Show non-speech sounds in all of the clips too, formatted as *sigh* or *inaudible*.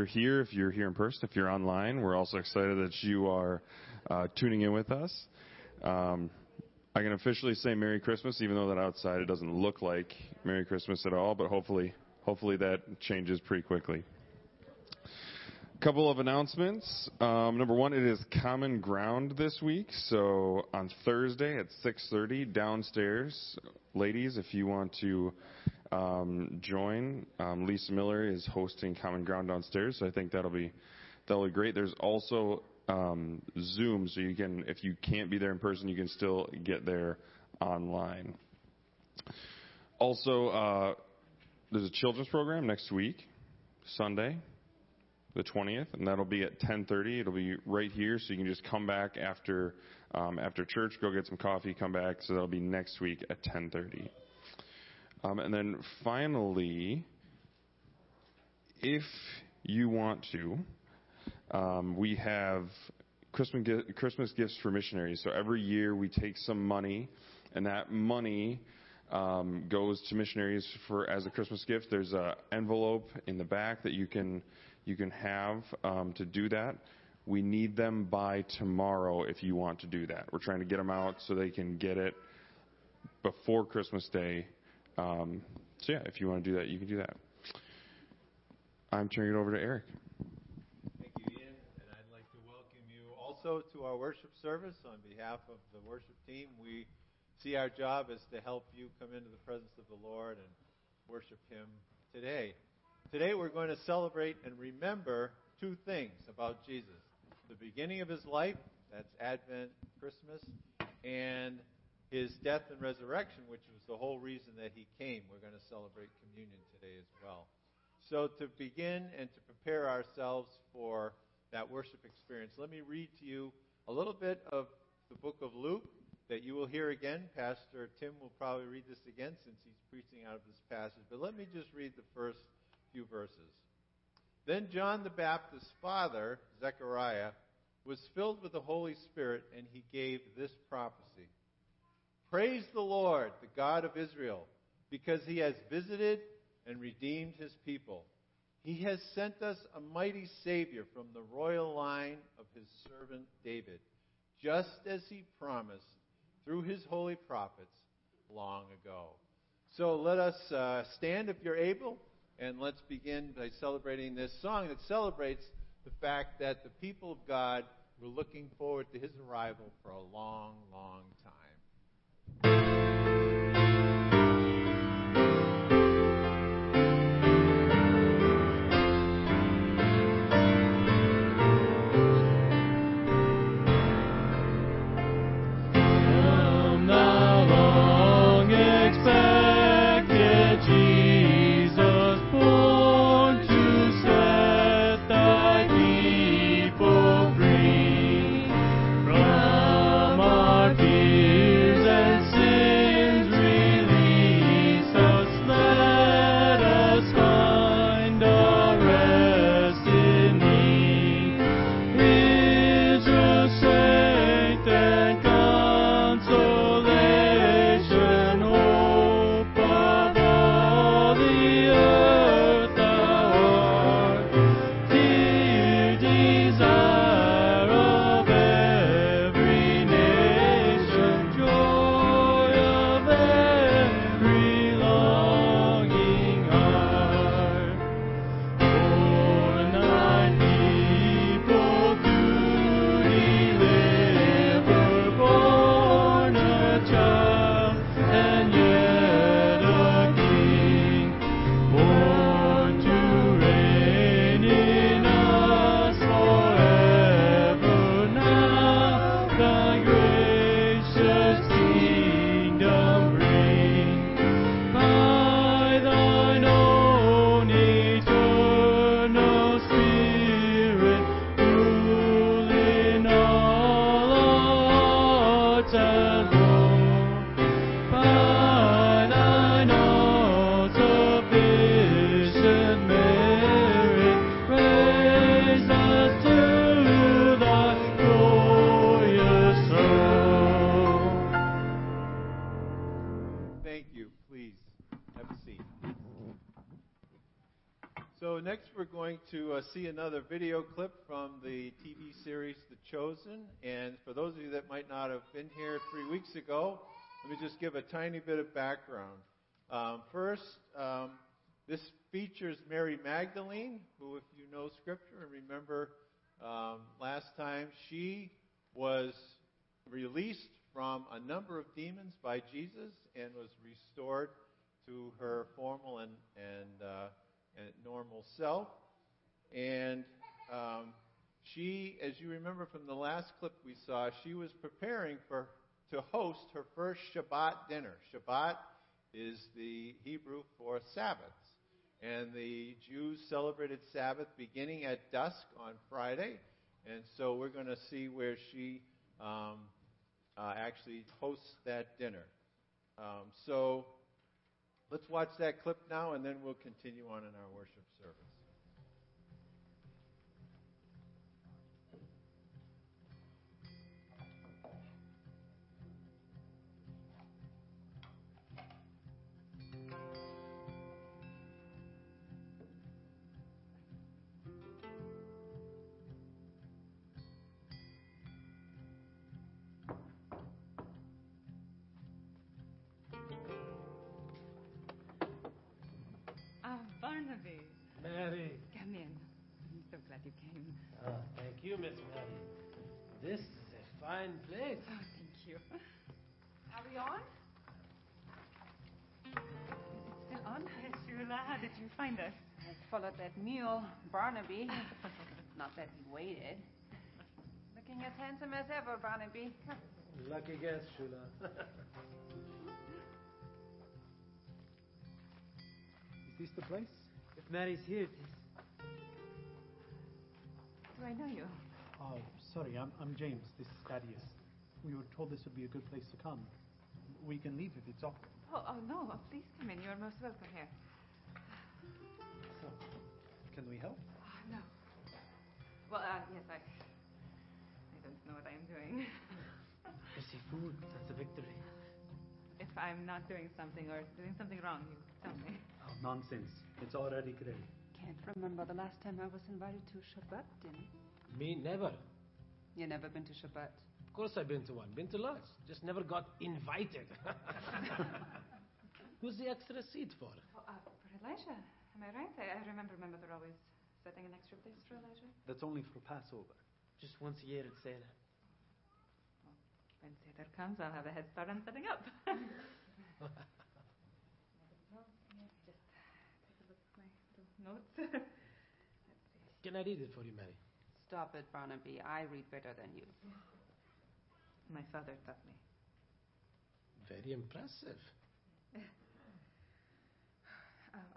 you're here, if you're here in person, if you're online, we're also excited that you are uh, tuning in with us. Um, I can officially say Merry Christmas, even though that outside it doesn't look like Merry Christmas at all, but hopefully, hopefully that changes pretty quickly. A couple of announcements. Um, number one, it is Common Ground this week. So on Thursday at 6:30 downstairs, ladies, if you want to um, join, um, Lisa Miller is hosting Common Ground downstairs. So I think that'll be that'll be great. There's also um, Zoom, so you can, if you can't be there in person, you can still get there online. Also, uh, there's a children's program next week, Sunday, the 20th, and that'll be at 10:30. It'll be right here, so you can just come back after um, after church, go get some coffee, come back. So that'll be next week at 10:30. Um, and then finally, if you want to, um, we have Christmas, Christmas gifts for missionaries. So every year we take some money, and that money um, goes to missionaries for as a Christmas gift. There's an envelope in the back that you can you can have um, to do that. We need them by tomorrow if you want to do that. We're trying to get them out so they can get it before Christmas Day. Um, so yeah, if you want to do that, you can do that. I'm turning it over to Eric. Thank you, Ian, and I'd like to welcome you also to our worship service on behalf of the worship team. We see our job is to help you come into the presence of the Lord and worship Him today. Today we're going to celebrate and remember two things about Jesus the beginning of His life, that's Advent, Christmas, and His death and resurrection, which was the whole reason that He came. We're going to celebrate communion today as well. So, to begin and to prepare ourselves for that worship experience. Let me read to you a little bit of the book of Luke that you will hear again. Pastor Tim will probably read this again since he's preaching out of this passage. But let me just read the first few verses. Then John the Baptist's father, Zechariah, was filled with the Holy Spirit, and he gave this prophecy Praise the Lord, the God of Israel, because he has visited and redeemed his people. He has sent us a mighty Savior from the royal line of his servant David, just as he promised through his holy prophets long ago. So let us uh, stand if you're able, and let's begin by celebrating this song that celebrates the fact that the people of God were looking forward to his arrival for a long, long time. TV series The Chosen. And for those of you that might not have been here three weeks ago, let me just give a tiny bit of background. Um, first, um, this features Mary Magdalene, who, if you know Scripture and remember um, last time, she was released from a number of demons by Jesus and was restored to her formal and, and, uh, and normal self. And um, she, as you remember from the last clip we saw, she was preparing for to host her first Shabbat dinner. Shabbat is the Hebrew for Sabbaths. And the Jews celebrated Sabbath beginning at dusk on Friday. And so we're going to see where she um, uh, actually hosts that dinner. Um, so let's watch that clip now, and then we'll continue on in our worship service. Barnaby. Mary. Come in. I'm so glad you came. Oh, thank you, Miss Mary. This is a fine place. Oh, thank you. Are we on? Is it still on? Yes, Shula, how did you find us? I followed that mule, Barnaby. *laughs* Not that he waited. Looking as handsome as ever, Barnaby. Lucky guess, Shula. *laughs* *laughs* Is this the place? If Mary's here, it is. Do I know you? Oh, sorry, I'm, I'm James. This is Thaddeus. We were told this would be a good place to come. We can leave if it's off. Oh, oh no. Please come in. You're most welcome here. So, can we help? Oh, no. Well, uh, yes, I. I don't know what I am doing. You see food, that's a victory. if I'm not doing something or doing something wrong, you tell me. Oh, nonsense. It's already great. Can't remember the last time I was invited to Shabbat dinner. Me, never. You never been to Shabbat? Of course I've been to one. Been to lots. Just never got invited. *laughs* Who's the extra seat for? Oh, uh, for Elijah. Am I right? I, I remember my mother always setting an extra place for Elijah. That's only for Passover. Just once a year at Seder. When Seder comes, I'll have a head start on setting up. *laughs* *laughs* Well, yeah, just take a look at my little notes. Can I read it for you, Mary? Stop it, Barnaby. I read better than you. My father taught me. Very impressive. Uh,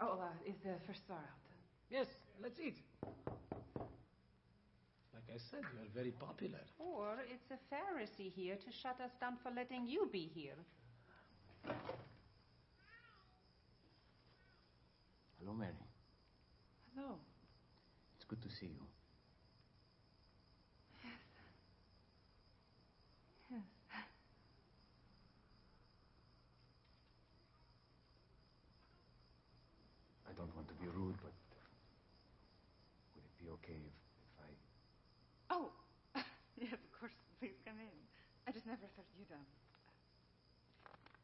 *sighs* oh, uh, is the first star out? Yes, let's eat. Like I said, you are very popular. Or it's a Pharisee here to shut us down for letting you be here. Hello, Mary. Hello. It's good to see you. Yes. Yes. I don't want to be rude, but would it be okay if, if I. Oh, *laughs* yes, of course. Please come in. I just never thought you'd um.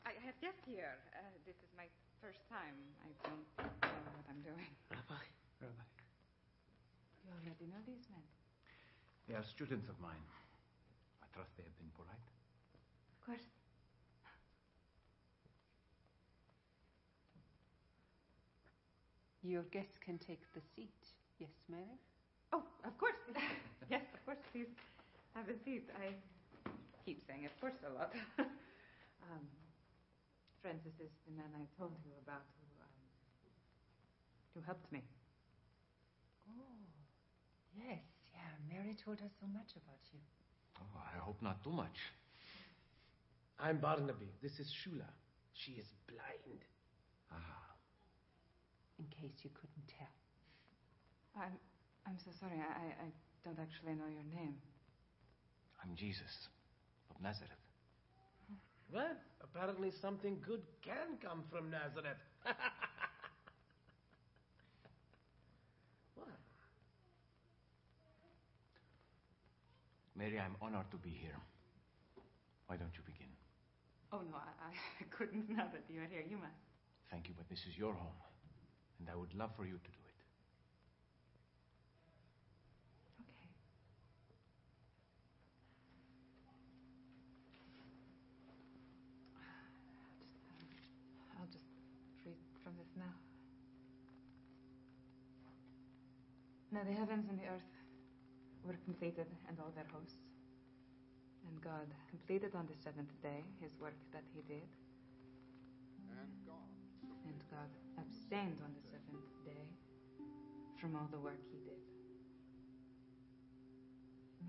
I have guests here. Uh, this is my first time. I don't know what I'm doing. Rabbi? Rabbi. You already know these men. They are students of mine. I trust they have been polite. Of course. Your guests can take the seat. Yes, Mary? Oh, of course. *laughs* yes, of course. Please have a seat. I keep saying of course a lot. *laughs* um, Francis is the man I told you about who, um, who helped me. Oh, yes, yeah. Mary told us so much about you. Oh, I hope not too much. I'm Barnaby. This is Shula. She is blind. Ah, In case you couldn't tell. I'm, I'm so sorry. I, I, I don't actually know your name. I'm Jesus of Nazareth. Well, apparently something good can come from Nazareth. *laughs* Mary, I'm honored to be here. Why don't you begin? Oh, no, I, I *laughs* couldn't now that you're here. You must. Thank you, but this is your home, and I would love for you to do it. Okay. I'll just, um, I'll just read from this now. Now the heavens and the earth were completed and all their hosts. And God completed on the seventh day his work that he did. And God. And God abstained on the seventh day from all the work he did.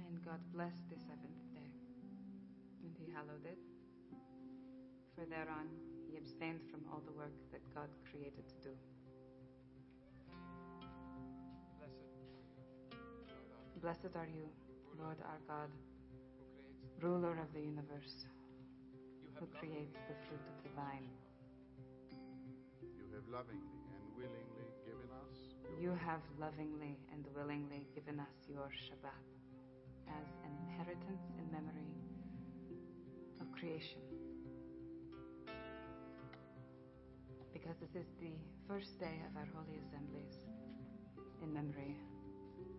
And God blessed the seventh day, and he hallowed it. For thereon he abstained from all the work that God created to do. Blessed are you, Lord our God, ruler of the universe, who creates the fruit of the vine. You have lovingly and willingly given us You have lovingly and willingly given us your Shabbat as an inheritance in memory of creation. Because this is the first day of our holy assemblies in memory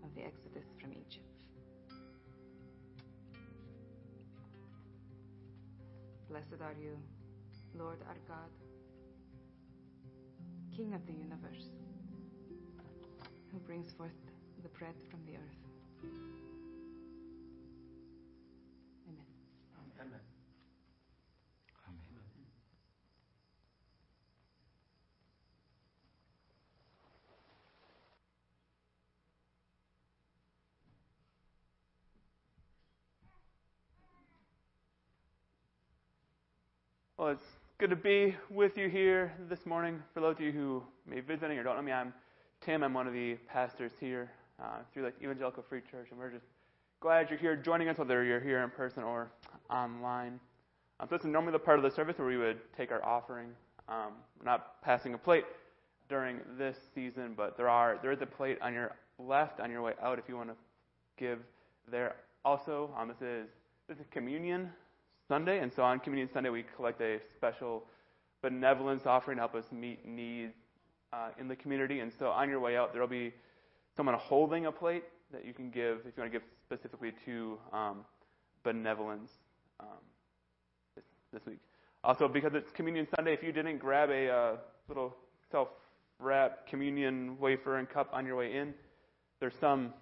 of the exodus from Egypt. Blessed are you, Lord our God, King of the universe who brings forth the bread from the earth. Amen. Amen. Well, it's good to be with you here this morning. For those of you who may be visiting or don't know me, I'm Tim. I'm one of the pastors here uh, through the Evangelical Free Church, and we're just glad you're here joining us, whether you're here in person or online. Um, so this is normally the part of the service where we would take our offering. Um, we're not passing a plate during this season, but there are there is a plate on your left on your way out if you want to give there. Also, um, this is this is communion Sunday, and so on Communion Sunday we collect a special benevolence offering to help us meet needs uh, in the community. And so on your way out, there will be someone holding a plate that you can give if you want to give specifically to um, benevolence um, this, this week. Also, because it's Communion Sunday, if you didn't grab a uh, little self-wrapped communion wafer and cup on your way in, there's some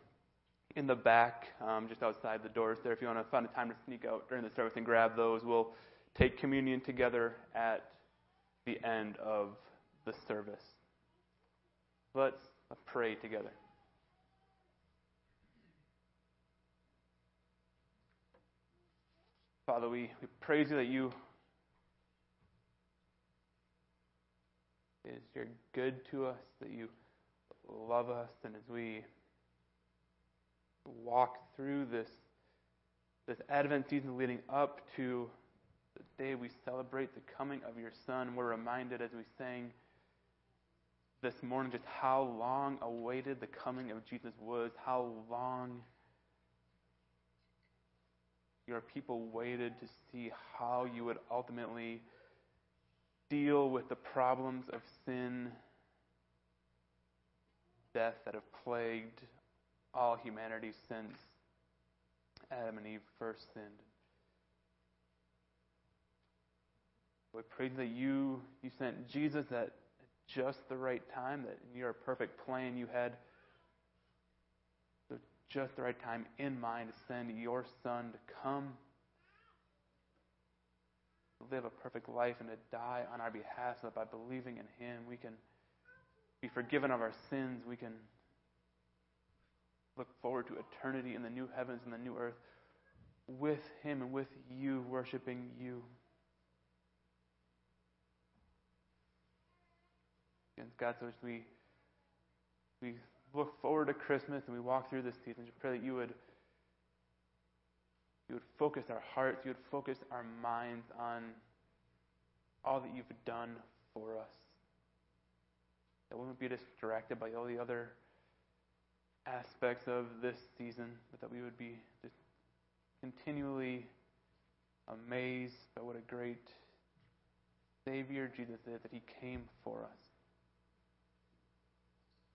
in the back, um, just outside the doors there. If you want to find a time to sneak out during the service and grab those, we'll take communion together at the end of the service. Let's pray together. Father, we, we praise you that you is you're good to us, that you love us, and as we walk through this this Advent season leading up to the day we celebrate the coming of your Son, we're reminded as we sang this morning just how long awaited the coming of Jesus was, how long your people waited to see how you would ultimately deal with the problems of sin, death that have plagued all humanity since Adam and Eve first sinned. We pray that you you sent Jesus at just the right time, that in your perfect plan you had just the right time in mind to send your Son to come, live a perfect life, and to die on our behalf, so that by believing in Him we can be forgiven of our sins. We can look forward to eternity in the new heavens and the new earth with Him and with you, worshiping you. And God, so as we we look forward to Christmas and we walk through this season, just pray that you would you would focus our hearts, you would focus our minds on all that you've done for us. That we won't be distracted by all the other aspects of this season, but that we would be just continually amazed by what a great Savior Jesus is, that He came for us.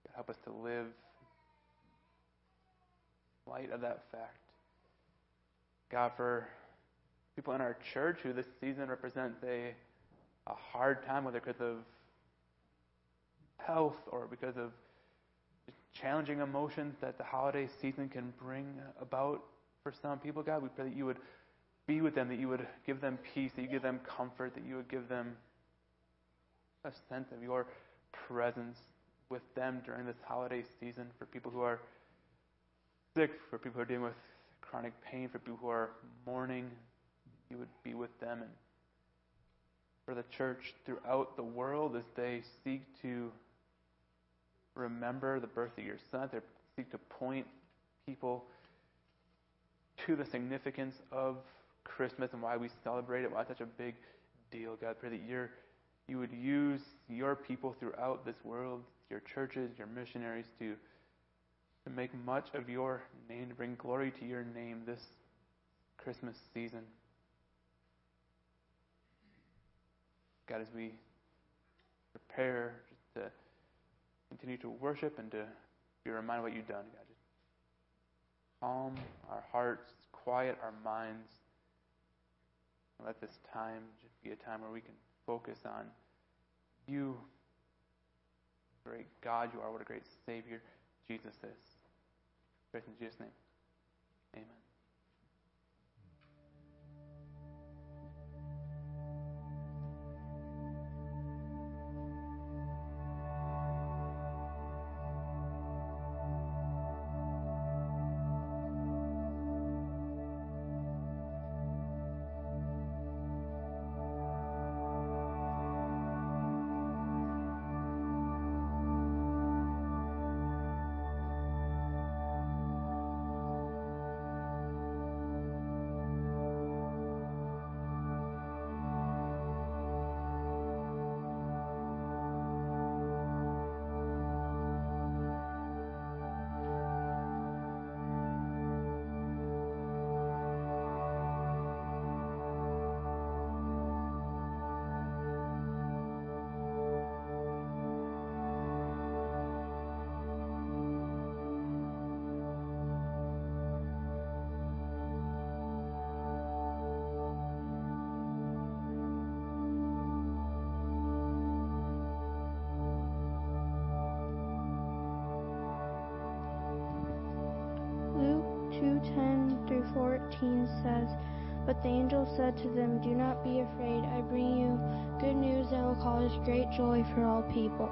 God, help us to live light of that fact. God, for people in our church who this season represents a, a hard time, whether because of health or because of challenging emotions that the holiday season can bring about for some people, God, we pray that you would be with them, that you would give them peace, that you give them comfort, that you would give them a sense of your presence with them during this holiday season for people who are sick, for people who are dealing with chronic pain, for people who are mourning, you would be with them and for the church throughout the world as they seek to remember the birth of your son, they seek to point people to the significance of Christmas and why we celebrate it, why it's such a big deal. God, pray that you you would use your people throughout this world, your churches, your missionaries, to, to make much of your name, to bring glory to your name this Christmas season. God, as we prepare to continue to worship and to be reminded of what you've done, God, just calm our hearts, quiet our minds, let this time just be a time where we can focus on you, great God you are, what a great Savior Jesus is. Praise in Jesus' name. 14 says, But the angel said to them, Do not be afraid. I bring you good news that will cause great joy for all people.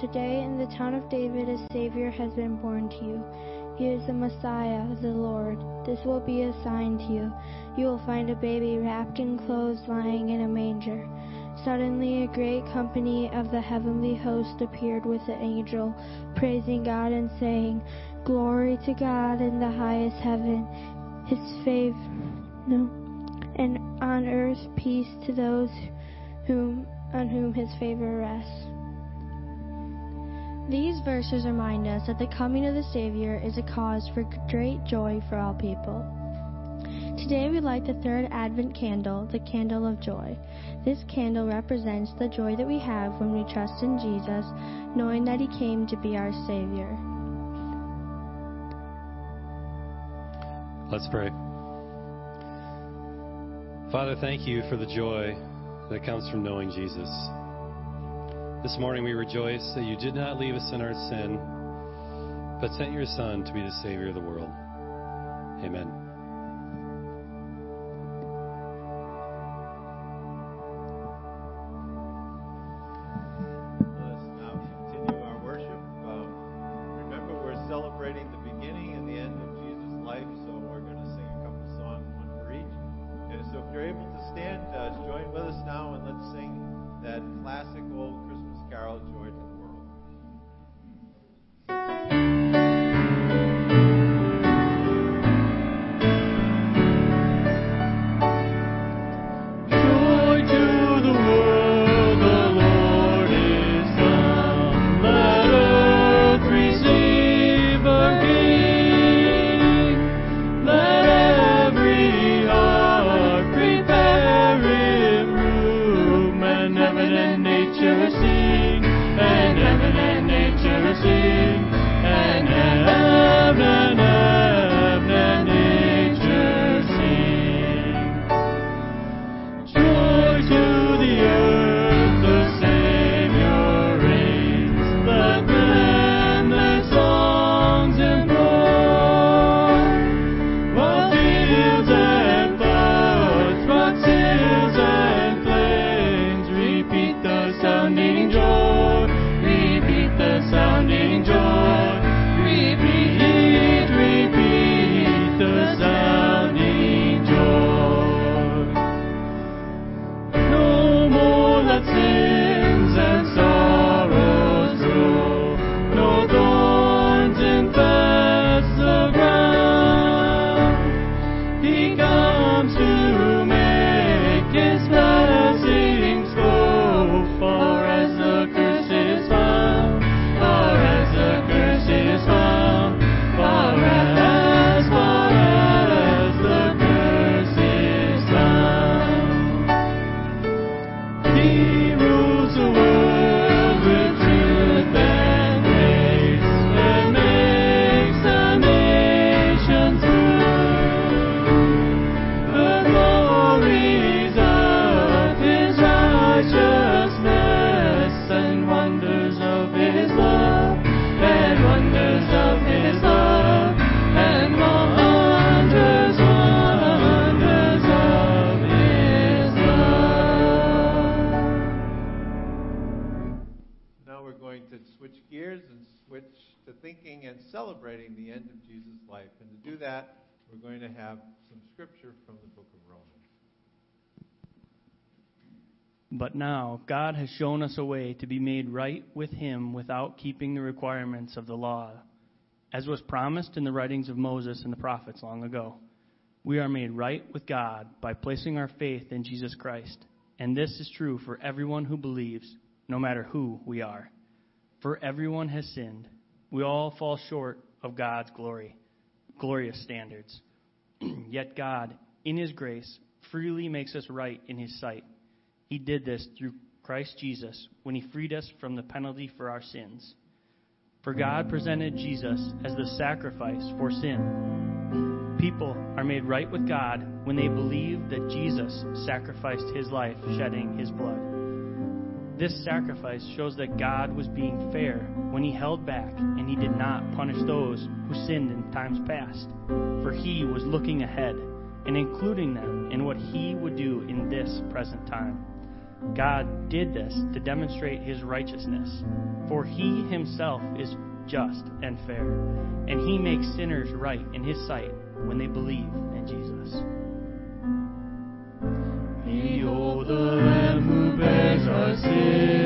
Today in the town of David a Savior has been born to you. He is the Messiah, the Lord. This will be a sign to you. You will find a baby wrapped in clothes lying in a manger. Suddenly a great company of the heavenly host appeared with the angel, praising God and saying, Glory to God in the highest heaven, his favor, no, and on earth peace to those whom on whom his favor rests. These verses remind us that the coming of the Savior is a cause for great joy for all people. Today we light the third Advent candle, the candle of joy. This candle represents the joy that we have when we trust in Jesus, knowing that He came to be our Savior. Let's pray. Father, thank you for the joy that comes from knowing Jesus. This morning we rejoice that you did not leave us in our sin, but sent your Son to be the Savior of the world. Amen. Now God has shown us a way to be made right with Him without keeping the requirements of the law. As was promised in the writings of Moses and the prophets long ago, we are made right with God by placing our faith in Jesus Christ. And this is true for everyone who believes, no matter who we are. For everyone has sinned. We all fall short of God's glory, glorious standards. *clears throat* Yet God, in His grace, freely makes us right in His sight. He did this through Christ Jesus when He freed us from the penalty for our sins. For God presented Jesus as the sacrifice for sin. People are made right with God when they believe that Jesus sacrificed His life, shedding His blood. This sacrifice shows that God was being fair when He held back and He did not punish those who sinned in times past, for He was looking ahead and including them in what He would do in this present time. God did this to demonstrate his righteousness, for he himself is just and fair, and he makes sinners right in his sight when they believe in Jesus. Behold the Lamb who bears our sins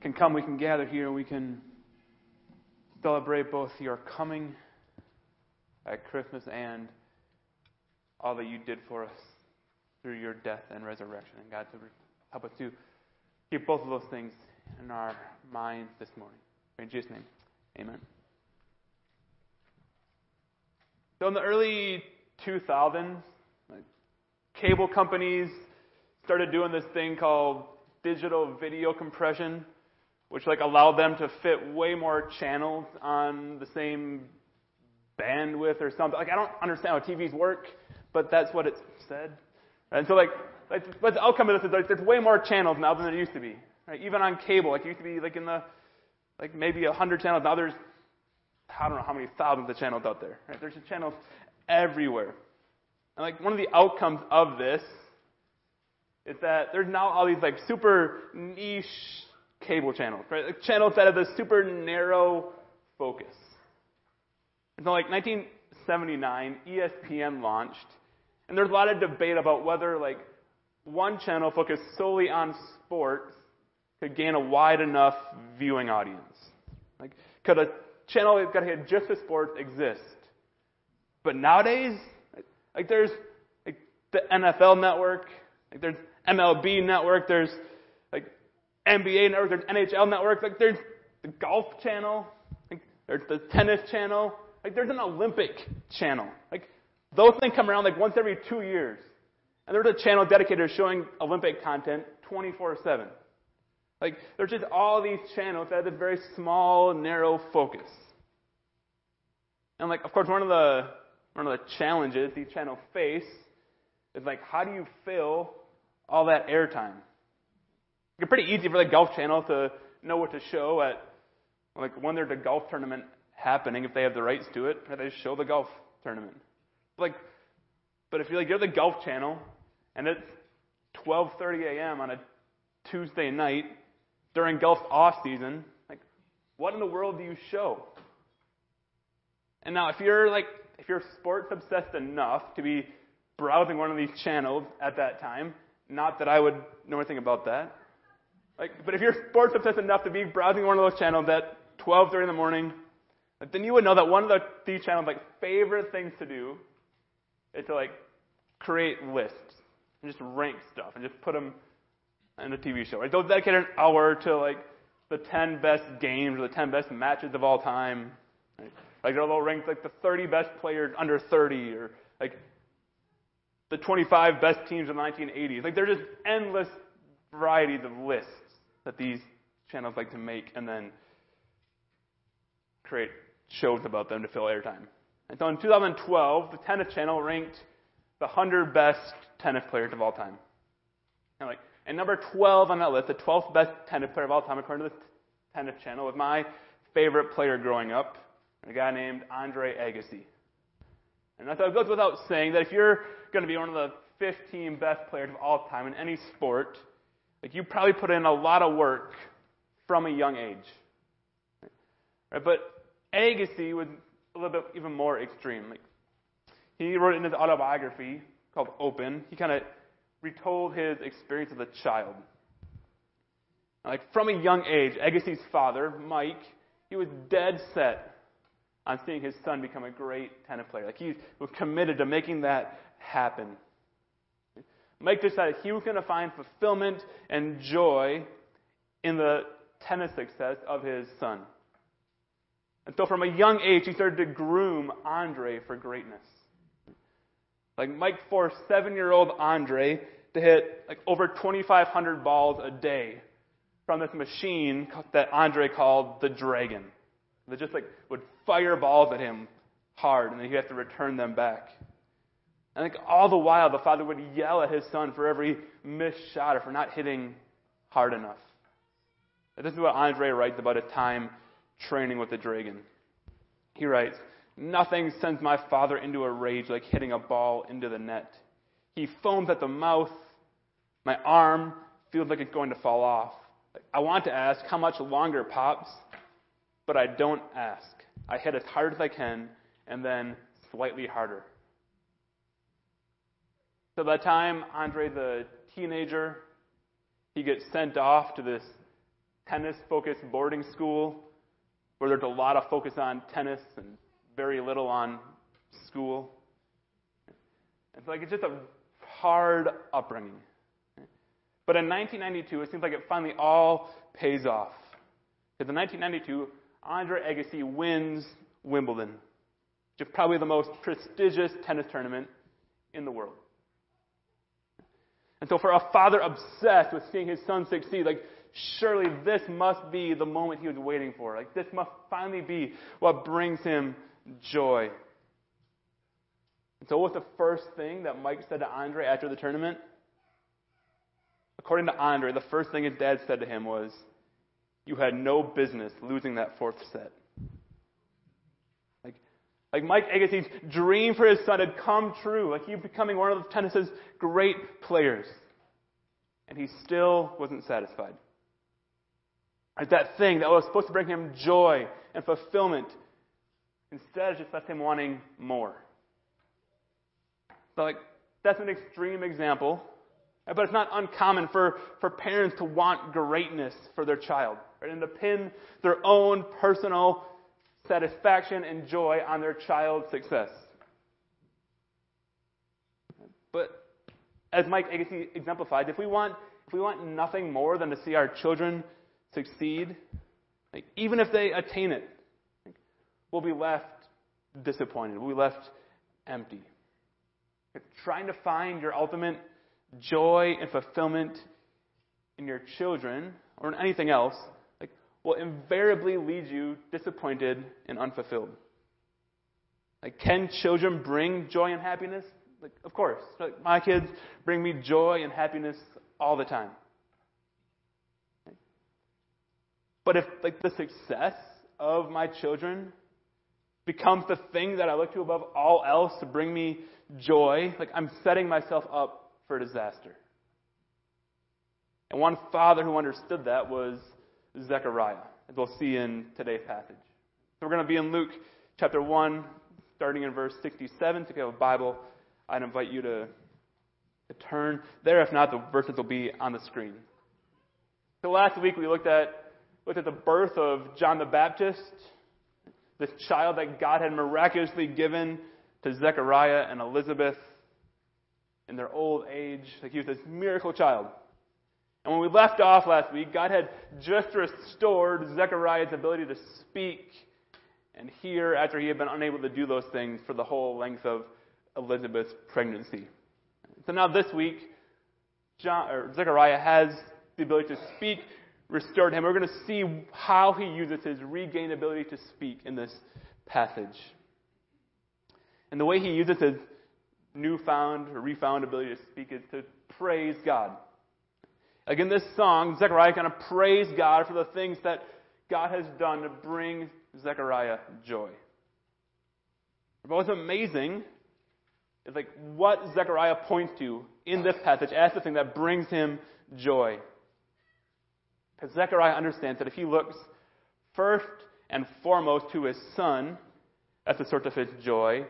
can come, we can gather here, we can celebrate both your coming at Christmas and all that you did for us through your death and resurrection. And God, to help us to keep both of those things in our minds this morning. In Jesus' name, amen. So in the early 2000s, like, cable companies started doing this thing called digital video compression, which like allowed them to fit way more channels on the same bandwidth or something. Like I don't understand how TVs work, but that's what it said. And so like, like but the outcome of this is like there's way more channels now than there used to be. Right? Even on cable, like it used to be like in the like maybe a hundred channels. Now there's I don't know how many thousands of channels out there. Right? There's channels everywhere. And like one of the outcomes of this is that there's now all these like super niche cable channels, right? Channels that have a super narrow focus. And so like 1979, ESPN launched, and there's a lot of debate about whether like one channel focused solely on sports could gain a wide enough viewing audience. Like, could a channel that had just the sports exist? But nowadays, like there's like the NFL network, like there's MLB network, there's NBA network, there's NHL network, like there's the golf channel, like there's the tennis channel, like there's an Olympic channel. Like those things come around like once every two years. And there's a channel dedicated to showing Olympic content 24-7. Like, there's just all these channels that have this very small, narrow focus. And like, of course, one of the one of the challenges these channels face is like, how do you fill all that airtime? It's pretty easy for the Golf Channel to know what to show at like when there's a golf tournament happening, if they have the rights to it, they show the golf tournament. Like, but if you're like you're the Golf Channel and it's 12:30 a.m. on a Tuesday night during golf off season, like, what in the world do you show? And now, if you're like if you're sports obsessed enough to be browsing one of these channels at that time, not that I would know anything about that. Like, but if you're sports obsessed enough to be browsing one of those channels at 12:30 in the morning, like, then you would know that one of the, these channels' like favorite things to do is to like create lists and just rank stuff and just put them in a TV show. Right? They'll dedicate an hour to like the 10 best games or the 10 best matches of all time. Right? Like they'll rank like the 30 best players under 30 or like the 25 best teams in the 1980s. Like there's just endless varieties of lists that these channels like to make and then create shows about them to fill airtime. And so in 2012, the Tennis Channel ranked the 100 best tennis players of all time. And like, and number 12 on that list, the 12th best tennis player of all time, according to the Tennis Channel, was my favorite player growing up, a guy named Andre Agassi. And I thought it goes without saying that if you're going to be one of the 15 best players of all time in any sport, like you probably put in a lot of work from a young age. Right? But Agassi was a little bit even more extreme. Like he wrote in his autobiography called Open. He kind of retold his experience as a child. Like from a young age, Agassi's father, Mike, he was dead set on seeing his son become a great tennis player. Like he was committed to making that happen. Mike decided he was going to find fulfillment and joy in the tennis success of his son. And so from a young age, he started to groom Andre for greatness. Like Mike forced seven-year-old Andre to hit like over 2,500 balls a day from this machine that Andre called the Dragon. That just like would fire balls at him hard, and then he'd have to return them back. And think all the while, the father would yell at his son for every missed shot or for not hitting hard enough. This is what Andre writes about his time training with the dragon. He writes, Nothing sends my father into a rage like hitting a ball into the net. He foams at the mouth. My arm feels like it's going to fall off. I want to ask, how much longer, Pops? But I don't ask. I hit as hard as I can and then slightly harder. So by the time Andre the teenager, he gets sent off to this tennis focused boarding school where there's a lot of focus on tennis and very little on school. It's like it's just a hard upbringing. But in 1992, it seems like it finally all pays off. Because in 1992, Andre Agassi wins Wimbledon, which is probably the most prestigious tennis tournament in the world. And so, for a father obsessed with seeing his son succeed, like, surely this must be the moment he was waiting for. Like, this must finally be what brings him joy. And so, what was the first thing that Mike said to Andre after the tournament? According to Andre, the first thing his dad said to him was, You had no business losing that fourth set. Like, Mike Agassi's dream for his son had come true, like he was becoming one of tennis's great players. And he still wasn't satisfied. Like that thing that oh, was supposed to bring him joy and fulfillment, instead just left him wanting more. But like, that's an extreme example, but it's not uncommon for, for parents to want greatness for their child, right? And to pin their own personal satisfaction and joy on their child's success. But as Mike Agassi exemplified, if we want if we want nothing more than to see our children succeed, like, even if they attain it, we'll be left disappointed. We'll be left empty. Trying to find your ultimate joy and fulfillment in your children or in anything else like, will invariably lead you disappointed and unfulfilled. Like, can children bring joy and happiness? Like, of course. Like, my kids bring me joy and happiness all the time. But if like the success of my children becomes the thing that I look to above all else to bring me joy, like I'm setting myself up for disaster. And one father who understood that was Zechariah, as we'll see in today's passage. So we're going to be in Luke chapter 1, starting in verse 67. So if you have a Bible, I'd invite you to, to turn there. If not, the verses will be on the screen. So last week we looked at looked at the birth of John the Baptist, this child that God had miraculously given to Zechariah and Elizabeth in their old age. Like he was this miracle child. And when we left off last week, God had just restored Zechariah's ability to speak and hear after he had been unable to do those things for the whole length of Elizabeth's pregnancy. So now this week, John, Zechariah has the ability to speak restored him. We're going to see how he uses his regained ability to speak in this passage. And the way he uses his newfound or refound ability to speak is to praise God. Like in this song, Zechariah kind of praised God for the things that God has done to bring Zechariah joy. But what's amazing is like what Zechariah points to in this passage as the thing that brings him joy. Because Zechariah understands that if he looks first and foremost to his son as the source of his joy,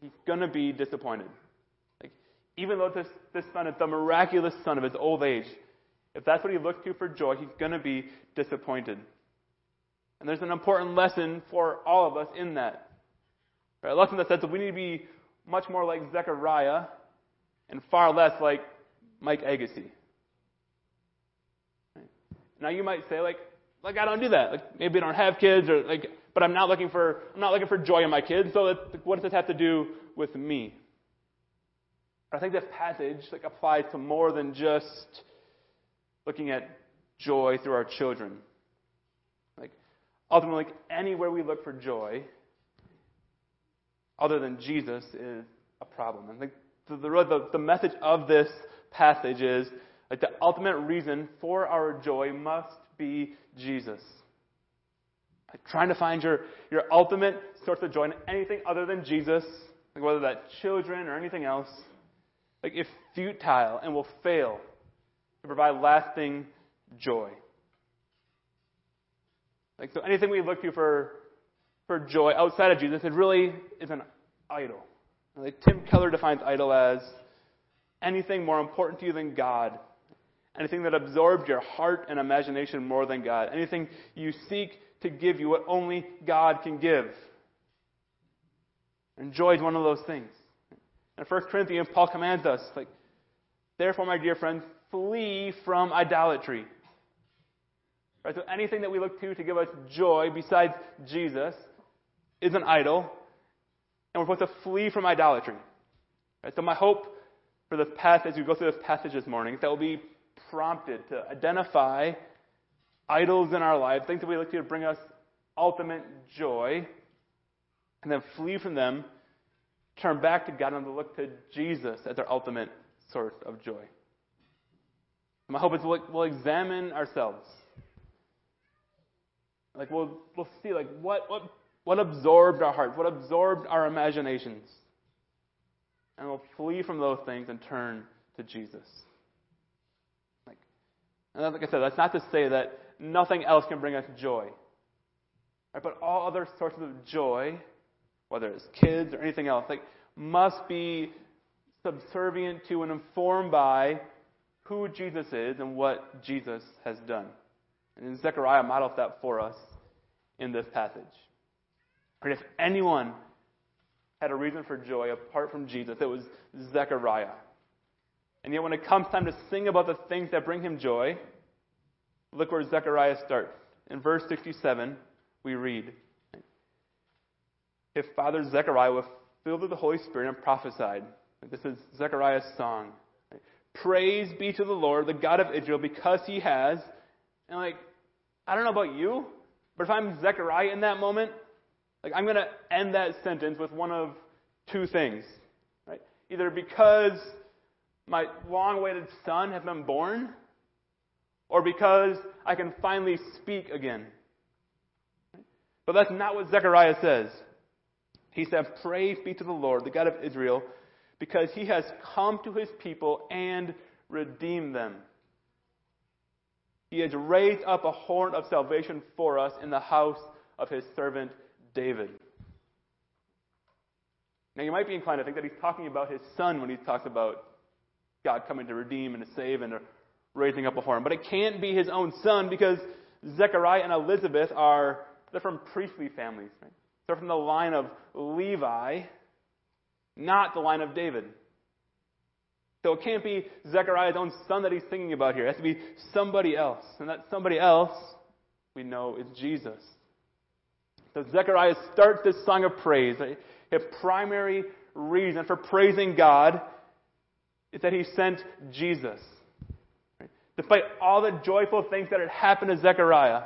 he's going to be disappointed. Like, even though this, this son is the miraculous son of his old age, if that's what he looks to for joy, he's going to be disappointed. And there's an important lesson for all of us in that. Right? A lesson that says that we need to be much more like Zechariah and far less like Mike Agassi. Now you might say, like, like I don't do that. Like maybe I don't have kids, or like, but I'm not looking for I'm not looking for joy in my kids. So what does this have to do with me? I think this passage like applies to more than just looking at joy through our children. Like ultimately, like anywhere we look for joy, other than Jesus, is a problem. I think the, the, the message of this passage is like the ultimate reason for our joy must be Jesus. Like trying to find your, your ultimate source of joy in anything other than Jesus, like whether that's children or anything else, like if futile and will fail to provide lasting joy. Like so anything we look to for for joy outside of Jesus, it really is an idol. Like Tim Keller defines idol as anything more important to you than God anything that absorbs your heart and imagination more than God, anything you seek to give you what only God can give. And joy is one of those things. In 1 Corinthians, Paul commands us, like, therefore, my dear friends, flee from idolatry. Right? So anything that we look to to give us joy besides Jesus is an idol, and we're supposed to flee from idolatry. Right? So my hope for this passage, as we go through this passage this morning, is that we'll be prompted to identify idols in our lives, things that we look to to bring us ultimate joy, and then flee from them, turn back to God, and look to Jesus as our ultimate source of joy. My hope is we'll, we'll examine ourselves. Like we'll we'll see like what what what absorbed our hearts, what absorbed our imaginations, and we'll flee from those things and turn to Jesus. Like, and like I said, that's not to say that nothing else can bring us joy. Right? But all other sources of joy, whether it's kids or anything else, like must be subservient to and informed by who Jesus is and what Jesus has done. And Zechariah models that for us in this passage. And if anyone had a reason for joy apart from Jesus, it was Zechariah. And yet, when it comes time to sing about the things that bring him joy, look where Zechariah starts. In verse 67, we read If father Zechariah was filled with the Holy Spirit and prophesied. This is Zechariah's song. Praise be to the Lord, the God of Israel, because he has. And like, I don't know about you, but if I'm Zechariah in that moment, like I'm going to end that sentence with one of two things. Right? Either because my long-awaited son has been born, or because I can finally speak again. But that's not what Zechariah says. He said, Praise be to the Lord, the God of Israel, because he has come to his people and redeemed them. He has raised up a horn of salvation for us in the house of his servant David. Now, you might be inclined to think that he's talking about his son when he talks about God coming to redeem and to save and to raising up a horn. But it can't be his own son because Zechariah and Elizabeth are they're from priestly families. Right? They're from the line of Levi, not the line of David. So it can't be Zechariah's own son that he's singing about here. It has to be somebody else. And that somebody else, we know, is Jesus. So Zechariah starts this song of praise. His primary reason for praising God is that he sent Jesus. Despite all the joyful things that had happened to Zechariah,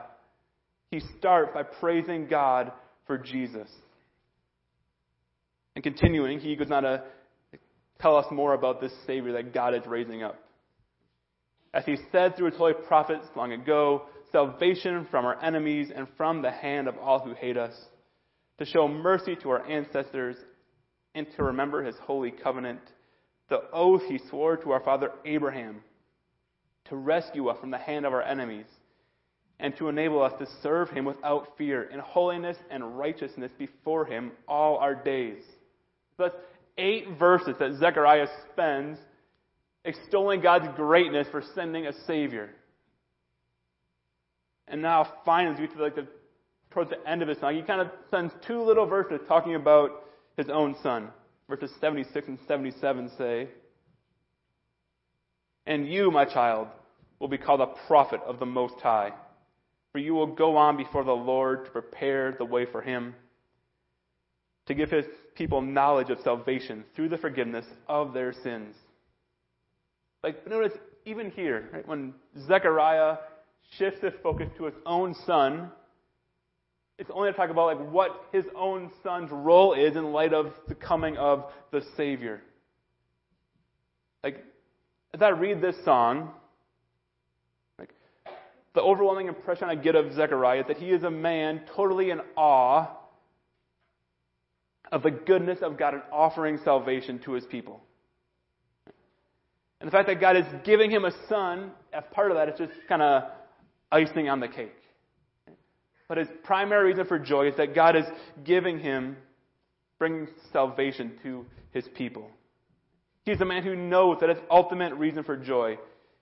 he starts by praising God for Jesus. And continuing, he goes on to tell us more about this Savior that God is raising up. As he said through his holy prophets long ago, salvation from our enemies and from the hand of all who hate us, to show mercy to our ancestors and to remember his holy covenant, the oath he swore to our father Abraham, to rescue us from the hand of our enemies, and to enable us to serve him without fear in holiness and righteousness before him all our days. Thus, eight verses that Zechariah spends extolling God's greatness for sending a Savior. And now, finally, we get to like the, towards the end of his song, he kind of spends two little verses talking about his own son. Verses 76 and 77 say, And you, my child, will be called a prophet of the Most High, for you will go on before the Lord to prepare the way for him to give his people knowledge of salvation through the forgiveness of their sins. Like, notice, even here, right, when Zechariah shifts his focus to his own son, it's only to talk about like what his own son's role is in light of the coming of the Savior. Like, as I read this song, like, the overwhelming impression I get of Zechariah is that he is a man totally in awe of the goodness of God in offering salvation to his people. And the fact that God is giving him a son, as part of that, is just kind of icing on the cake. But his primary reason for joy is that God is giving him, bringing salvation to his people. He's a man who knows that his ultimate reason for joy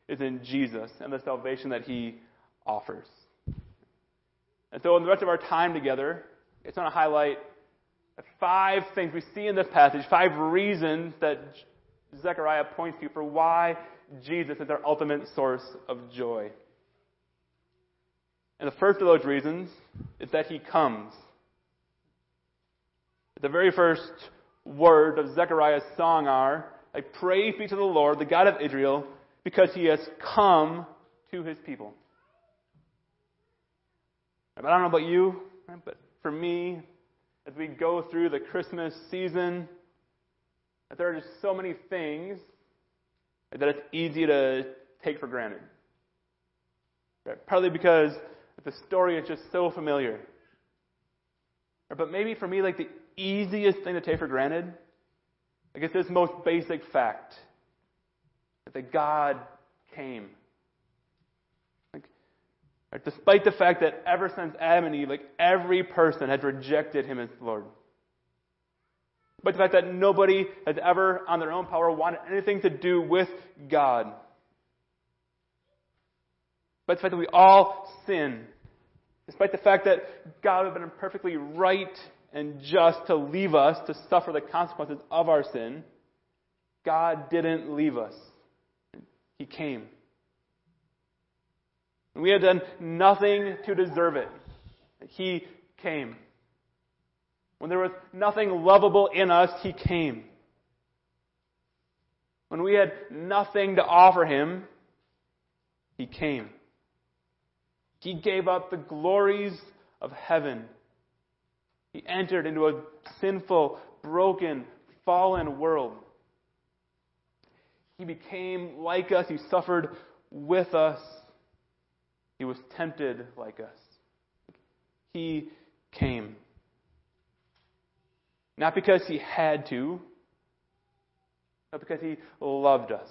is in Jesus and the salvation that he offers. And so, in the rest of our time together, I just want to highlight five things we see in this passage, five reasons that Zechariah points to for why Jesus is our ultimate source of joy. And the first of those reasons is that he comes. The very first words of Zechariah's song are, I praise be to the Lord, the God of Israel, because he has come to his people. I don't know about you, but for me, as we go through the Christmas season, that there are just so many things that it's easy to take for granted. Right? Partly because the story is just so familiar. But maybe for me, like the easiest thing to take for granted, I guess this most basic fact that God came. Right, despite the fact that ever since Adam and Eve, like every person had rejected him as Lord. But the fact that nobody has ever, on their own power, wanted anything to do with God. But the fact that we all sin. Despite the fact that God would have been perfectly right and just to leave us to suffer the consequences of our sin, God didn't leave us. He came. We had done nothing to deserve it. He came. When there was nothing lovable in us, He came. When we had nothing to offer Him, He came. He gave up the glories of heaven. He entered into a sinful, broken, fallen world. He became like us. He suffered with us. He was tempted like us. He came. Not because he had to, but because he loved us.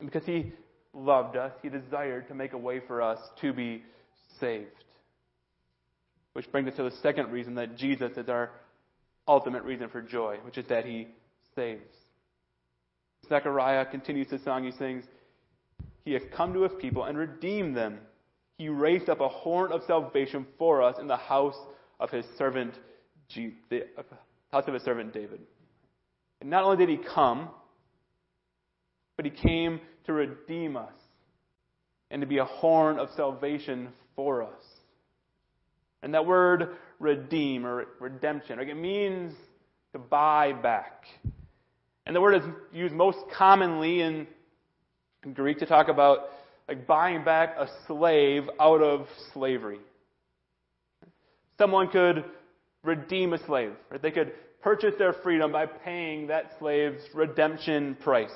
And because he loved us, he desired to make a way for us to be saved. Which brings us to the second reason that Jesus is our ultimate reason for joy, which is that he saves. Zechariah continues his song. He sings, He has come to his people and redeemed them. He raised up a horn of salvation for us in the house of his servant, the house of his servant David. And not only did he come, but he came to redeem us and to be a horn of salvation for us. And that word redeem or redemption, like it means to buy back. And the word is used most commonly in Greek to talk about like buying back a slave out of slavery. Someone could redeem a slave, right? They could purchase their freedom by paying that slave's redemption price.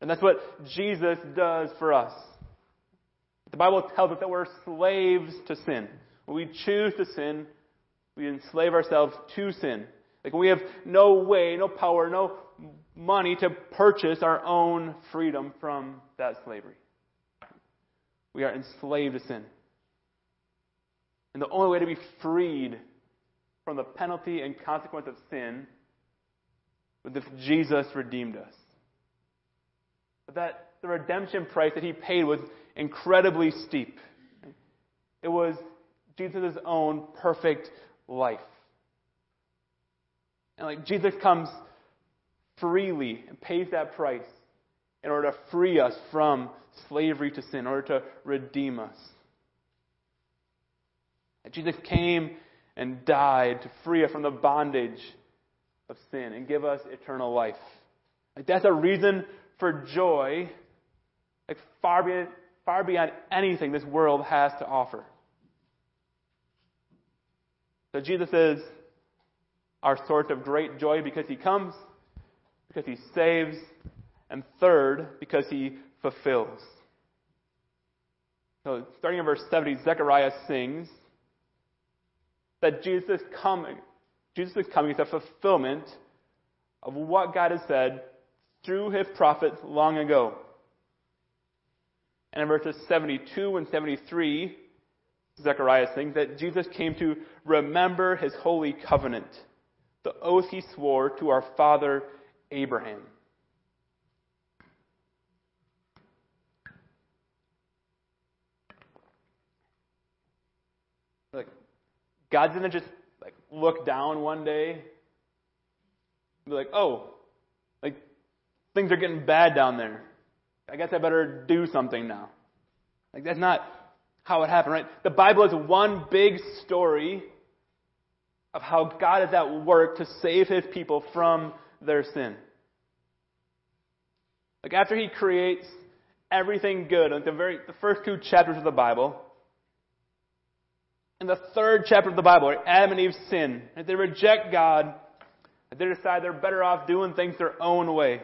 And that's what Jesus does for us. The Bible tells us that we're slaves to sin. When we choose to sin, we enslave ourselves to sin. Like we have no way, no power, no money to purchase our own freedom from that slavery. We are enslaved to sin. And the only way to be freed from the penalty and consequence of sin was if Jesus redeemed us. But that the redemption price that he paid was incredibly steep. It was Jesus' own perfect life. And like Jesus comes freely and pays that price in order to free us from slavery to sin, in order to redeem us. And Jesus came and died to free us from the bondage of sin and give us eternal life. Like that's a reason for joy, like far beyond, far beyond anything this world has to offer. So Jesus is our source of great joy because he comes, because he saves, and third, because he fulfills. So starting in verse 70, Zechariah sings that Jesus coming. Jesus is coming is a fulfillment of what God has said through his prophets long ago. And in verses 72 and 73, Zechariah sings that Jesus came to remember his holy covenant, the oath he swore to our father Abraham. Like, God's going to just like look down one day be like, oh, like things are getting bad down there. I guess I better do something now. Like that's not how it happened, right? The Bible is one big story of how God is at work to save his people from their sin. Like after he creates everything good, like the very the first two chapters of the Bible, in the third chapter of the Bible, Adam and Eve sin. Right, they reject God. They decide they're better off doing things their own way.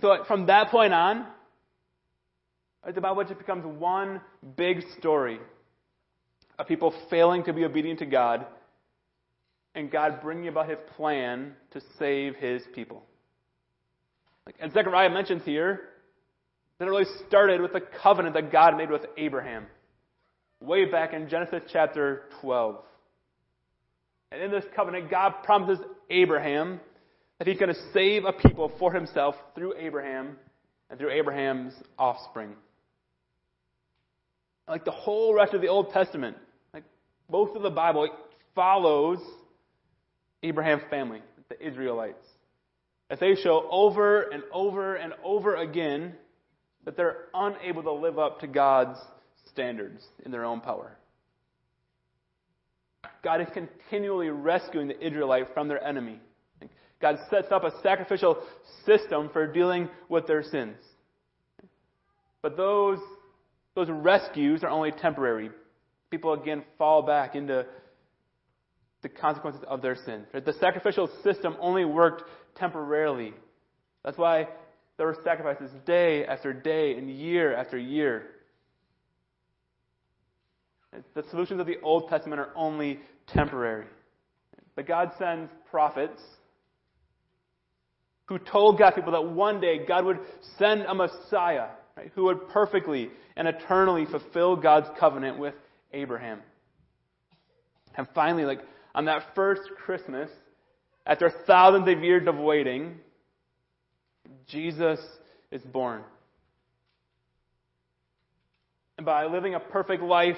So from that point on, the Bible just becomes one big story of people failing to be obedient to God and God bringing about his plan to save his people. Like, and Zechariah mentions here that it really started with the covenant that God made with Abraham way back in Genesis chapter 12. And in this covenant, God promises Abraham that he's going to save a people for himself through Abraham and through Abraham's offspring. Like the whole rest of the Old Testament, like most of the Bible follows Abraham's family, the Israelites. As they show over and over and over again that they're unable to live up to God's standards in their own power. God is continually rescuing the Israelite from their enemy. God sets up a sacrificial system for dealing with their sins. But those, those rescues are only temporary. People again fall back into the consequences of their sin. The sacrificial system only worked temporarily. That's why there were sacrifices day after day and year after year. The solutions of the Old Testament are only temporary. But God sends prophets who told God's people that one day God would send a Messiah right, who would perfectly and eternally fulfill God's covenant with Abraham. And finally, like on that first Christmas, after thousands of years of waiting, Jesus is born. And by living a perfect life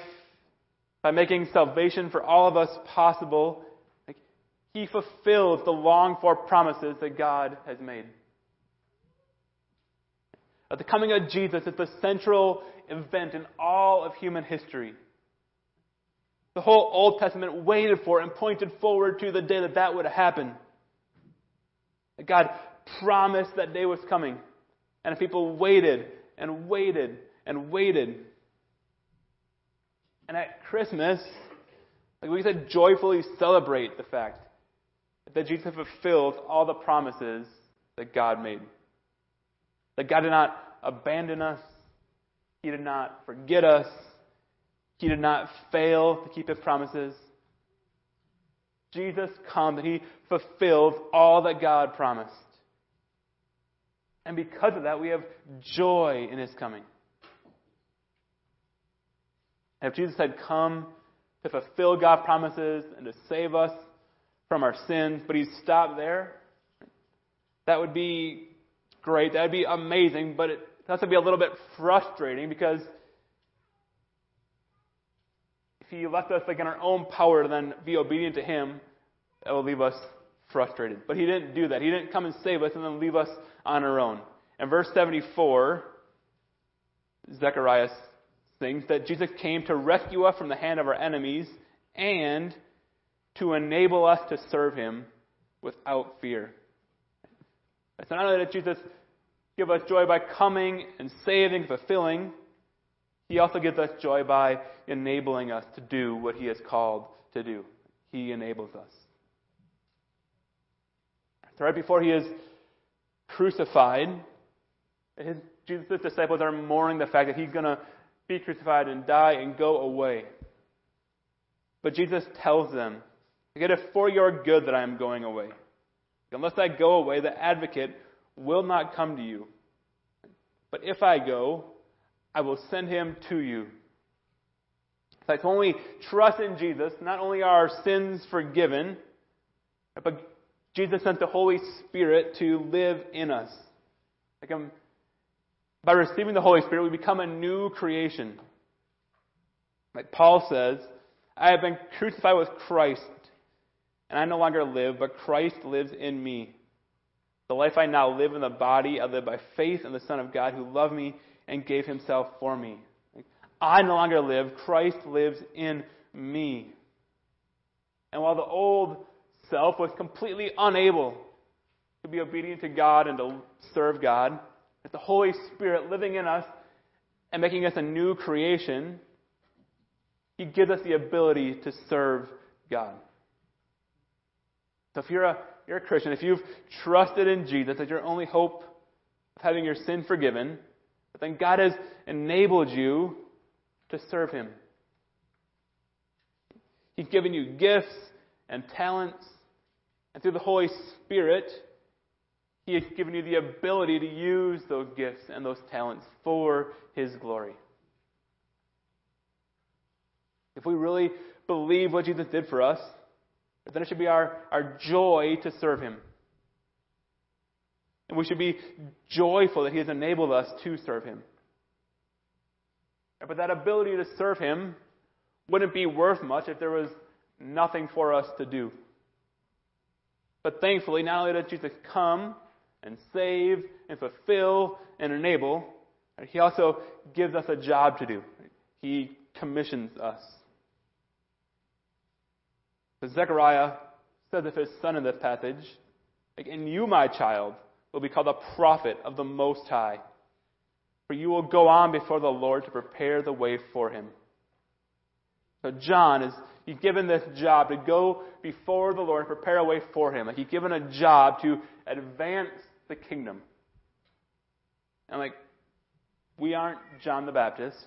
by making salvation for all of us possible, he fulfills the longed for promises that God has made. At the coming of Jesus is the central event in all of human history. The whole Old Testament waited for and pointed forward to the day that that would happen. That God promised that day was coming. And people waited and waited and waited and at Christmas, like we said, joyfully celebrate the fact that Jesus fulfilled all the promises that God made. That God did not abandon us. He did not forget us. He did not fail to keep his promises. Jesus comes and he fulfills all that God promised. And because of that, we have joy in his coming. And if Jesus had come to fulfill God's promises and to save us from our sins, but he stopped there, that would be great. That would be amazing, but it has to be a little bit frustrating because he left us like in our own power to then be obedient to him, that will leave us frustrated. But he didn't do that. He didn't come and save us and then leave us on our own. In verse 74, Zechariah things that Jesus came to rescue us from the hand of our enemies and to enable us to serve him without fear. It's not only that Jesus gives us joy by coming and saving, fulfilling, he also gives us joy by enabling us to do what he has called to do. He enables us. So right before he is crucified, his, Jesus' disciples are mourning the fact that he's going to be crucified and die and go away. But Jesus tells them, It is for your good that I am going away. Unless I go away, the advocate will not come to you. But if I go, I will send him to you. Like when we trust in Jesus, not only are our sins forgiven, but Jesus sent the Holy Spirit to live in us. Like I'm by receiving the Holy Spirit, we become a new creation. Like Paul says, I have been crucified with Christ, and I no longer live, but Christ lives in me. The life I now live in the body, I live by faith in the Son of God who loved me and gave himself for me. I no longer live, Christ lives in me. And while the old self was completely unable to be obedient to God and to serve God, with the Holy Spirit living in us and making us a new creation, He gives us the ability to serve God. So if you're a, you're a Christian, if you've trusted in Jesus as your only hope of having your sin forgiven, then God has enabled you to serve Him. He's given you gifts and talents, and through the Holy Spirit, He has given you the ability to use those gifts and those talents for His glory. If we really believe what Jesus did for us, then it should be our, our joy to serve Him. And we should be joyful that He has enabled us to serve Him. But that ability to serve Him wouldn't be worth much if there was nothing for us to do. But thankfully, not only did Jesus come and save and fulfill and enable, He also gives us a job to do. He commissions us. Zechariah says of his son in this passage, And you, my child, will be called a prophet of the Most High, for you will go on before the Lord to prepare the way for him. So John is he's given this job to go before the Lord and prepare a way for him. Like he's given a job to advance the kingdom. And like we aren't John the Baptist.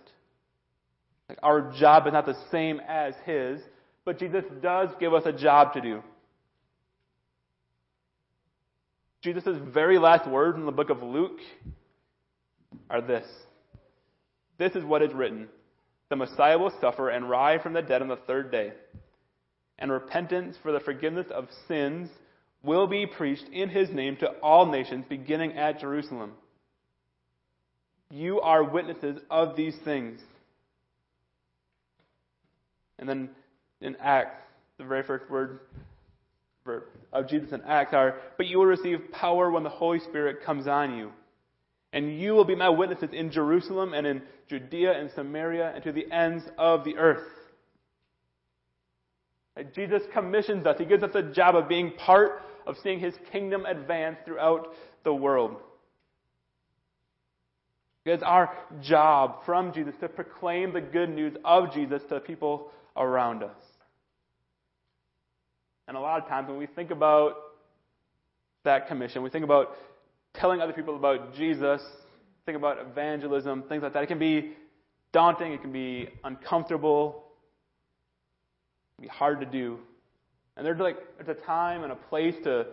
Like our job is not the same as his, but Jesus does give us a job to do. Jesus' very last words in the book of Luke are this This is what is written The Messiah will suffer and rise from the dead on the third day, and repentance for the forgiveness of sins will be preached in his name to all nations, beginning at Jerusalem. You are witnesses of these things. And then in Acts, the very first word of Jesus in Acts are, But you will receive power when the Holy Spirit comes on you. And you will be my witnesses in Jerusalem and in Judea and Samaria and to the ends of the earth. Jesus commissions us. He gives us a job of being part of seeing his kingdom advance throughout the world. It's our job from Jesus to proclaim the good news of Jesus to people around us. And a lot of times when we think about that commission, we think about telling other people about Jesus, think about evangelism, things like that. It can be daunting, it can be uncomfortable, it can be hard to do. And there's like there's a time and a place to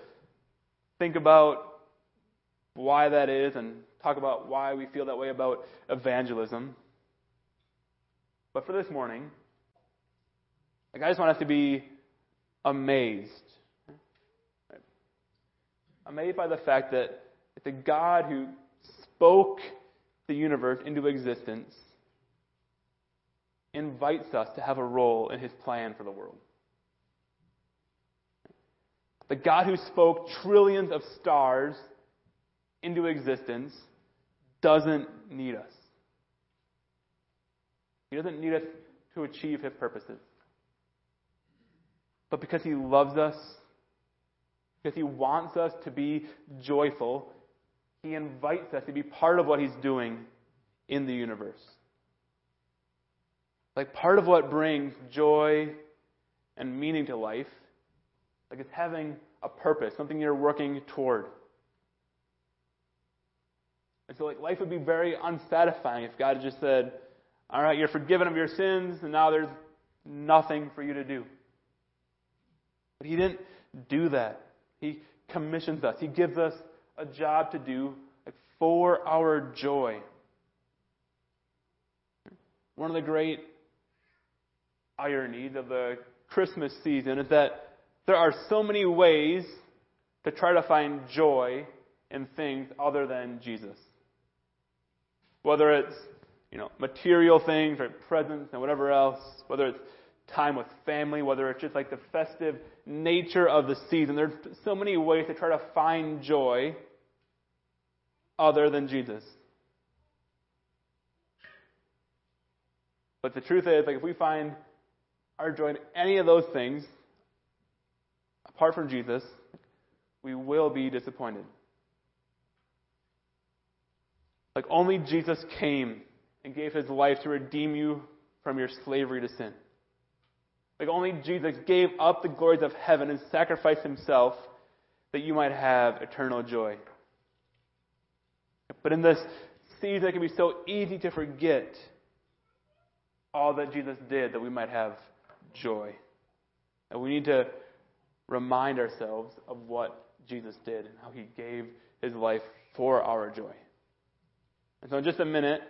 think about why that is and talk about why we feel that way about evangelism. But for this morning, like I just want us to be amazed. Amazed by the fact that the God who spoke the universe into existence invites us to have a role in his plan for the world. The God who spoke trillions of stars into existence doesn't need us. He doesn't need us to achieve his purposes but because He loves us, because He wants us to be joyful, He invites us to be part of what He's doing in the universe. Like part of what brings joy and meaning to life, like it's having a purpose, something you're working toward. And so like life would be very unsatisfying if God just said, All right, you're forgiven of your sins, and now there's nothing for you to do. But he didn't do that. He commissions us. He gives us a job to do for our joy. One of the great ironies of the Christmas season is that there are so many ways to try to find joy in things other than Jesus. Whether it's, you know, material things or presents and whatever else, whether it's time with family, whether it's just like the festive nature of the season. There's so many ways to try to find joy other than Jesus. But the truth is, like if we find our joy in any of those things, apart from Jesus, we will be disappointed. Like only Jesus came and gave his life to redeem you from your slavery to sin. Like only Jesus gave up the glories of heaven and sacrificed himself that you might have eternal joy. But in this season, it can be so easy to forget all that Jesus did that we might have joy. And we need to remind ourselves of what Jesus did and how he gave his life for our joy. And so, in just a minute,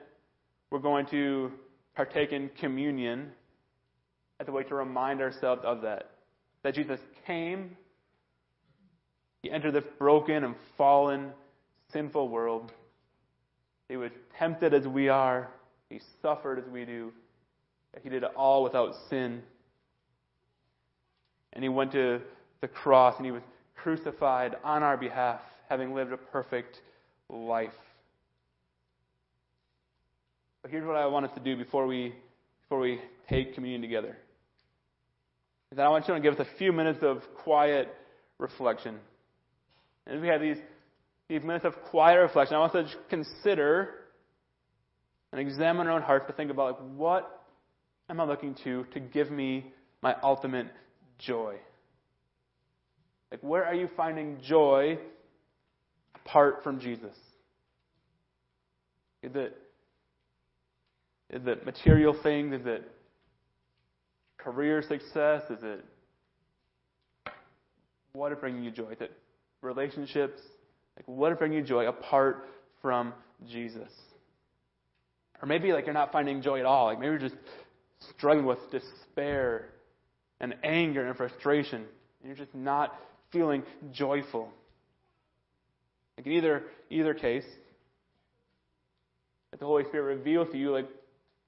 we're going to partake in communion as a way to remind ourselves of that. That Jesus came, he entered this broken and fallen, sinful world. He was tempted as we are, he suffered as we do, he did it all without sin. And he went to the cross and he was crucified on our behalf, having lived a perfect life. But here's what I want us to do before we before we take communion together. Is that I want you to give us a few minutes of quiet reflection. And we have these these minutes of quiet reflection, I want us to consider and examine our own hearts to think about like what am I looking to to give me my ultimate joy? Like, where are you finding joy apart from Jesus? Is it, is it material things? Is it career success? Is it what is bringing you joy? Is it relationships? Like, what is bringing you joy apart from Jesus? Or maybe like you're not finding joy at all. Like maybe you're just struggling with despair and anger and frustration, and you're just not feeling joyful. Like in either either case, that the Holy Spirit reveals to you like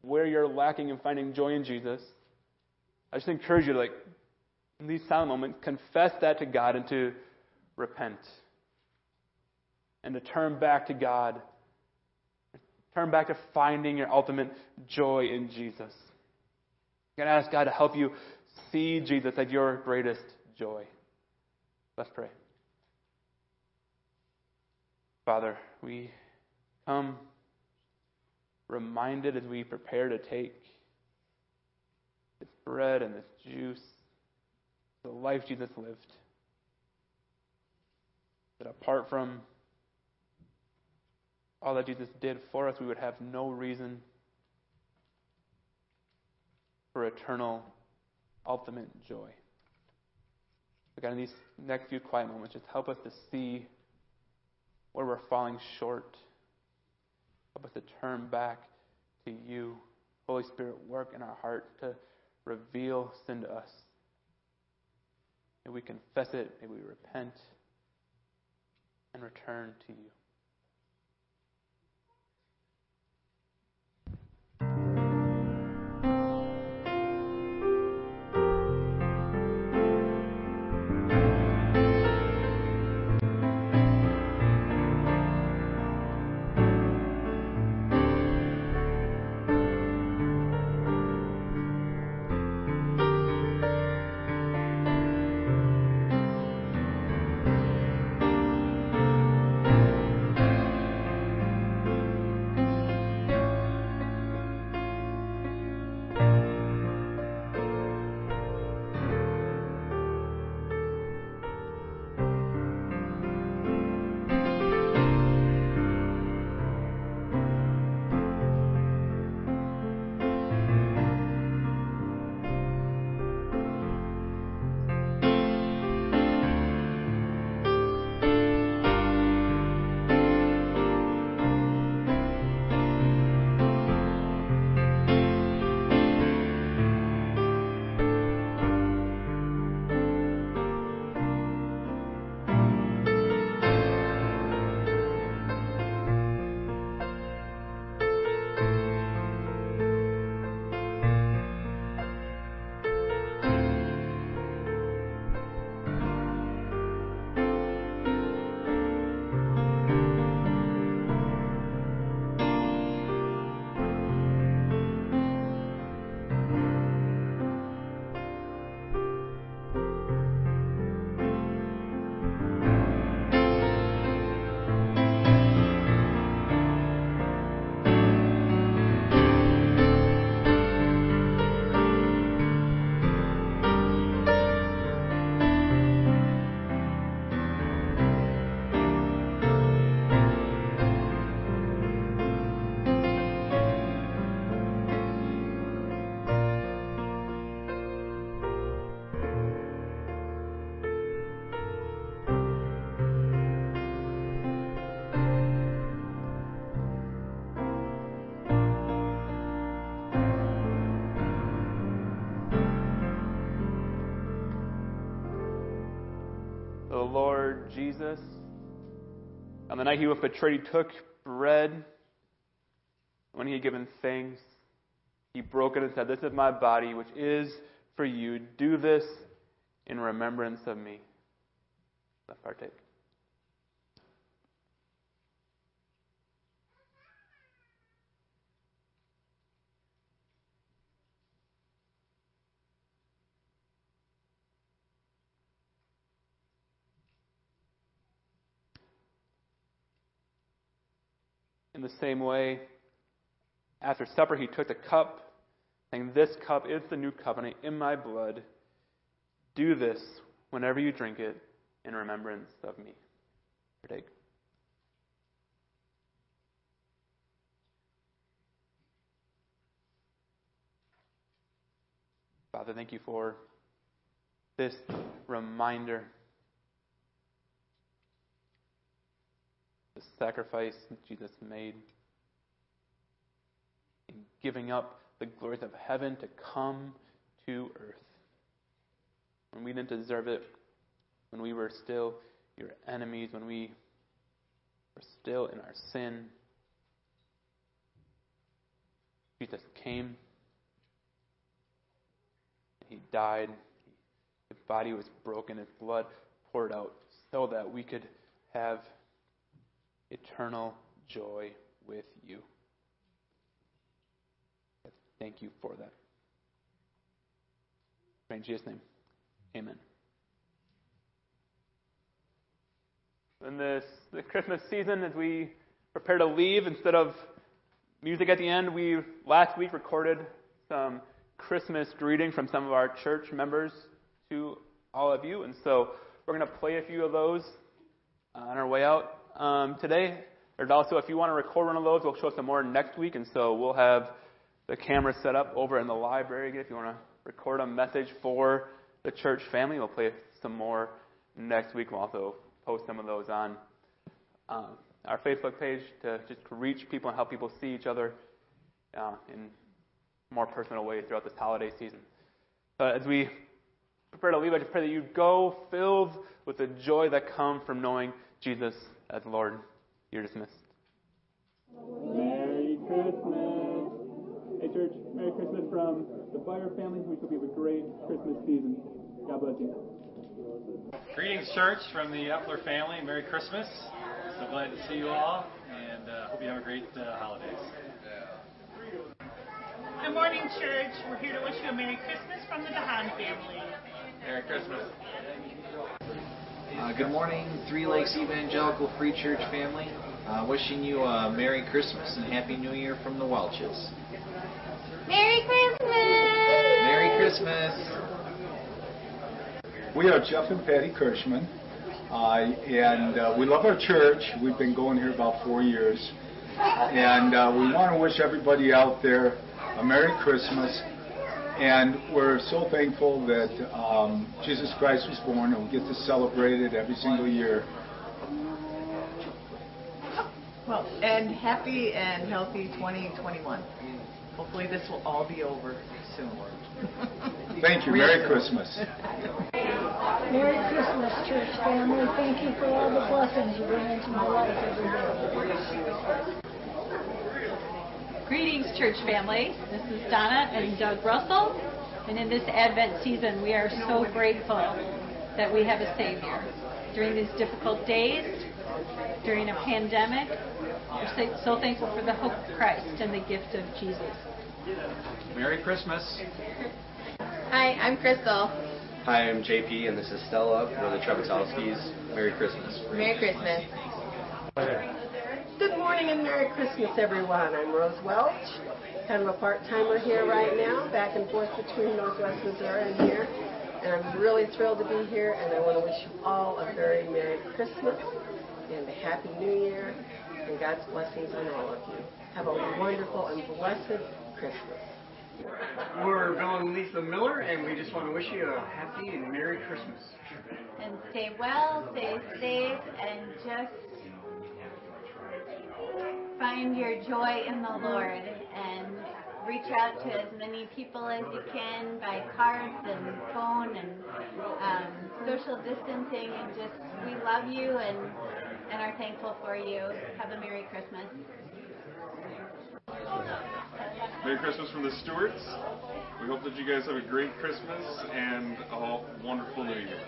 where you're lacking in finding joy in Jesus. I just encourage you to like in these silent moments confess that to God and to repent. And to turn back to God. Turn back to finding your ultimate joy in Jesus. You're going to ask God to help you see Jesus as your greatest joy. Let's pray. Father, we come reminded as we prepare to take this bread and this juice, the life Jesus lived, that apart from all that Jesus did for us, we would have no reason for eternal, ultimate joy. Again, in these next few quiet moments, just help us to see where we're falling short. Help us to turn back to you. Holy Spirit, work in our heart to reveal sin to us. May we confess it, may we repent and return to you. Jesus. On the night he was betrayed, he took bread. When he had given thanks, he broke it and said, This is my body, which is for you. Do this in remembrance of me. Let's partake. In the same way, after supper, he took the cup, saying, This cup is the new covenant in my blood. Do this whenever you drink it in remembrance of me. Partake. Father, thank you for this reminder, the sacrifice that Jesus made in giving up the glories of heaven to come to earth. When we didn't deserve it, when we were still your enemies, when we were still in our sin, Jesus came. He died. His body was broken. His blood poured out so that we could have eternal joy with you. Thank you for that. In Jesus' name, amen. In this the Christmas season, as we prepare to leave, instead of music at the end, we last week recorded some Christmas greeting from some of our church members to all of you, and so we're going to play a few of those on our way out um, today. There's also, if you want to record one of those, we'll show some more next week, and so we'll have the camera set up over in the library again. If you want to record a message for the church family, we'll play some more next week. We'll also post some of those on um, our Facebook page to just reach people and help people see each other uh, in more personal ways throughout this holiday season. But as we prepare to leave, I just pray that you go filled with the joy that comes from knowing Jesus as Lord. You're dismissed. Merry Christmas. Hey, church, Merry Christmas from the Fire family. We hope you have a great Christmas season. God bless you. Greetings, church, from the Epler family. Merry Christmas. So glad to see you all, and uh, hope you have a great uh, holidays. Good morning, church. We're here to wish you a Merry Christmas from the Dahan family. Merry Christmas. Uh, good morning, Three Lakes Evangelical Free Church family. Uh, wishing you a Merry Christmas and Happy New Year from the Welches. Merry Christmas! Merry Christmas! We are Jeff and Patty Kirschman, uh, and uh, we love our church. We've been going here about four years, and uh, we want to wish everybody out there a Merry Christmas. And we're so thankful that um, Jesus Christ was born, and we get to celebrate it every single year. Well, and happy and healthy 2021. Hopefully, this will all be over soon. Thank you. Merry Christmas. Merry Christmas, church family. Thank you for all the blessings you bring into my life every day. Greetings, church family. This is Donna and Doug Russell. And in this Advent season, we are so grateful that we have a Savior. During these difficult days, during a pandemic, we're so thankful for the hope of Christ and the gift of Jesus. Merry Christmas. Hi, I'm Crystal. Hi, I'm JP, and this is Stella. We're the Trebekowskis. Merry Christmas. Merry Christmas. Good morning and Merry Christmas, everyone. I'm Rose Welch, kind of a part-timer here right now, back and forth between Northwest Missouri and here. And I'm really thrilled to be here, and I want to wish you all a very Merry Christmas and a Happy New Year, and God's blessings on all of you. Have a wonderful and blessed Christmas. We're Bill and Lisa Miller, and we just want to wish you a happy and Merry Christmas. And stay well, stay safe, and just find your joy in the Lord and reach out to as many people as you can by cards and phone and um, social distancing and just we love you and and are thankful for you. Have a Merry Christmas. Merry Christmas from the Stewarts. We hope that you guys have a great Christmas and a wonderful New Year.